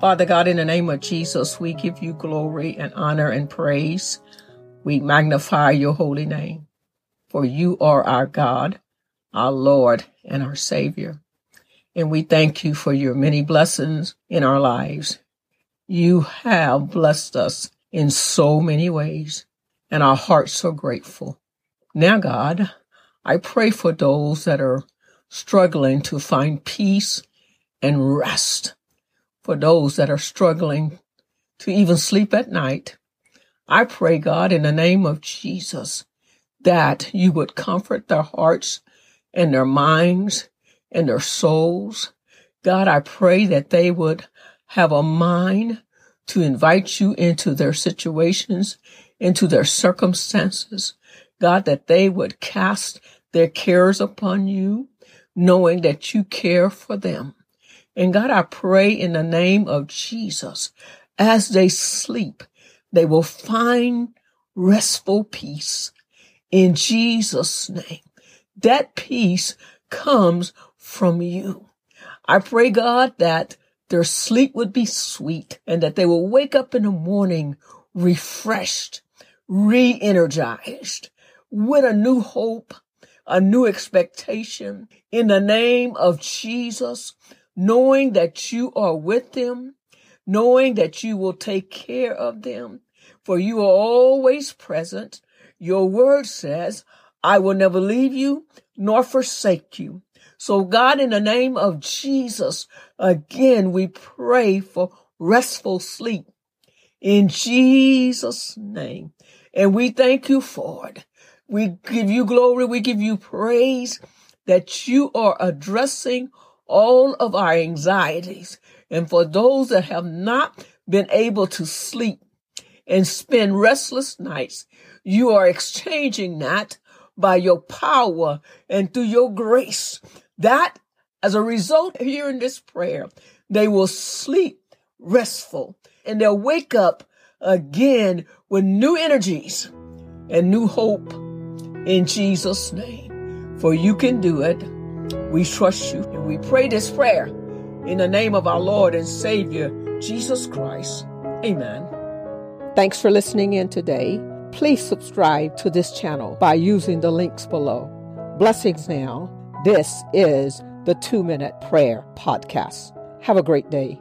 Father God, in the name of Jesus, we give you glory and honor and praise. We magnify your holy name, for you are our God, our Lord, and our Savior. And we thank you for your many blessings in our lives. You have blessed us in so many ways, and our hearts are grateful. Now, God, I pray for those that are struggling to find peace and rest for those that are struggling to even sleep at night. I pray, God, in the name of Jesus, that you would comfort their hearts and their minds and their souls. God, I pray that they would have a mind to invite you into their situations, into their circumstances. God, that they would cast their cares upon you, knowing that you care for them. And God, I pray in the name of Jesus, as they sleep, they will find restful peace in Jesus' name. That peace comes from you. I pray, God, that their sleep would be sweet and that they will wake up in the morning refreshed, re-energized with a new hope, a new expectation in the name of Jesus knowing that you are with them, knowing that you will take care of them, for you are always present. Your word says, I will never leave you nor forsake you. So God, in the name of Jesus, again, we pray for restful sleep in Jesus' name. And we thank you for it. We give you glory. We give you praise that you are addressing all of our anxieties. And for those that have not been able to sleep and spend restless nights, you are exchanging that by your power and through your grace. That as a result here in this prayer, they will sleep restful and they'll wake up again with new energies and new hope in Jesus' name. For you can do it we trust you and we pray this prayer in the name of our Lord and Savior, Jesus Christ. Amen. Thanks for listening in today. Please subscribe to this channel by using the links below. Blessings now. This is the Two Minute Prayer Podcast. Have a great day.